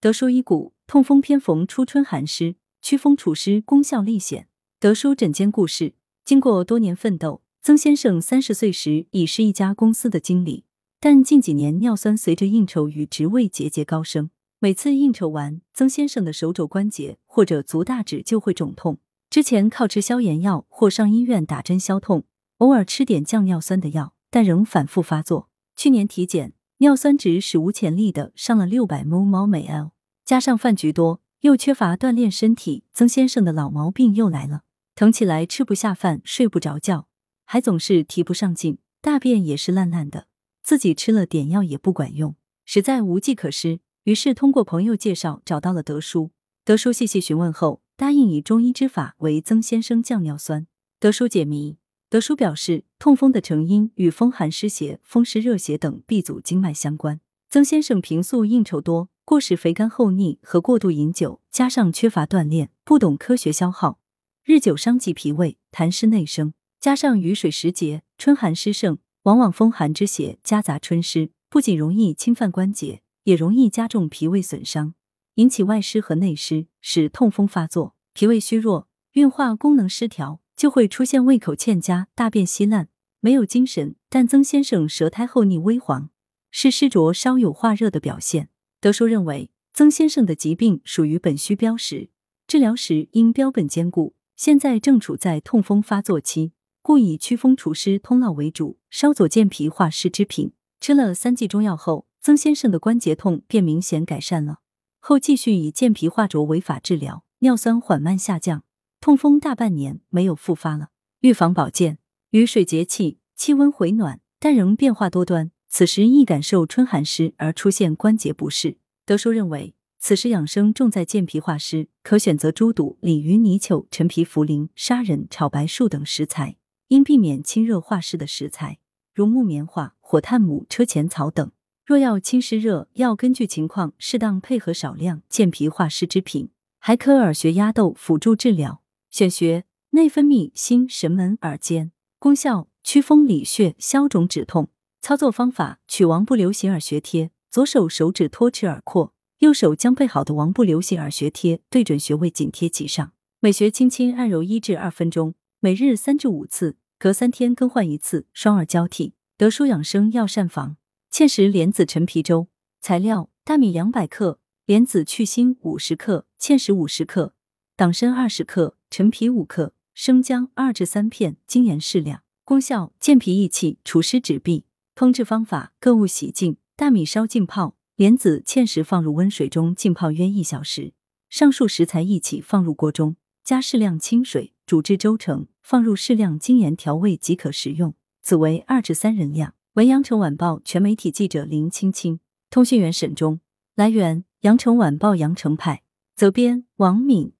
德叔医骨，痛风偏逢初春寒湿，祛风除湿功效立显。德叔诊间故事：经过多年奋斗，曾先生三十岁时已是一家公司的经理，但近几年尿酸随着应酬与职位节节高升，每次应酬完，曾先生的手肘关节或者足大指就会肿痛。之前靠吃消炎药或上医院打针消痛，偶尔吃点降尿酸的药，但仍反复发作。去年体检。尿酸值史无前例的上了六百 mmol 每 l，加上饭局多，又缺乏锻炼身体，曾先生的老毛病又来了，疼起来吃不下饭，睡不着觉，还总是提不上劲，大便也是烂烂的，自己吃了点药也不管用，实在无计可施，于是通过朋友介绍找到了德叔。德叔细细询问后，答应以中医之法为曾先生降尿酸。德叔解谜。德叔表示，痛风的成因与风寒湿邪、风湿热邪等闭阻经脉相关。曾先生平素应酬多，过食肥甘厚腻和过度饮酒，加上缺乏锻炼，不懂科学消耗，日久伤及脾胃，痰湿内生。加上雨水时节，春寒湿盛，往往风寒之邪夹杂春湿，不仅容易侵犯关节，也容易加重脾胃损伤，引起外湿和内湿，使痛风发作。脾胃虚弱，运化功能失调。就会出现胃口欠佳、大便稀烂、没有精神。但曾先生舌苔厚腻微黄，是湿浊稍有化热的表现。德叔认为，曾先生的疾病属于本虚标实，治疗时应标本兼顾。现在正处在痛风发作期，故以祛风除湿、通络为主，稍佐健脾化湿之品。吃了三剂中药后，曾先生的关节痛便明显改善了。后继续以健脾化浊为法治疗，尿酸缓慢下降。痛风大半年没有复发了。预防保健，雨水节气，气温回暖，但仍变化多端。此时易感受春寒湿而出现关节不适。德叔认为，此时养生重在健脾化湿，可选择猪肚、鲤鱼、泥鳅、陈皮、茯苓、砂仁、炒白术等食材，应避免清热化湿的食材，如木棉花、火炭母、车前草等。若要清湿热，要根据情况适当配合少量健脾化湿之品，还可耳穴压豆辅助治疗。选穴内分泌心神门耳尖，功效祛风理血消肿止痛。操作方法取王不留行耳穴贴，左手手指托持耳廓，右手将备好的王不留行耳穴贴对准穴位紧贴其上，每穴轻轻按揉一至二分钟，每日三至五次，隔三天更换一次，双耳交替。德舒养生药膳房芡实莲子陈皮粥材料：大米两百克，莲子去腥五十克，芡实五十克，党参二十克。陈皮五克，生姜二至三片，精盐适量。功效：健脾益气，除湿止痹。烹制方法：各物洗净，大米烧浸泡，莲子、芡实放入温水中浸泡约一小时。上述食材一起放入锅中，加适量清水煮至粥成，放入适量精盐调味即可食用。此为二至三人量。文阳城晚报全媒体记者林青青，通讯员沈忠。来源：阳城晚报阳城派。责编：王敏。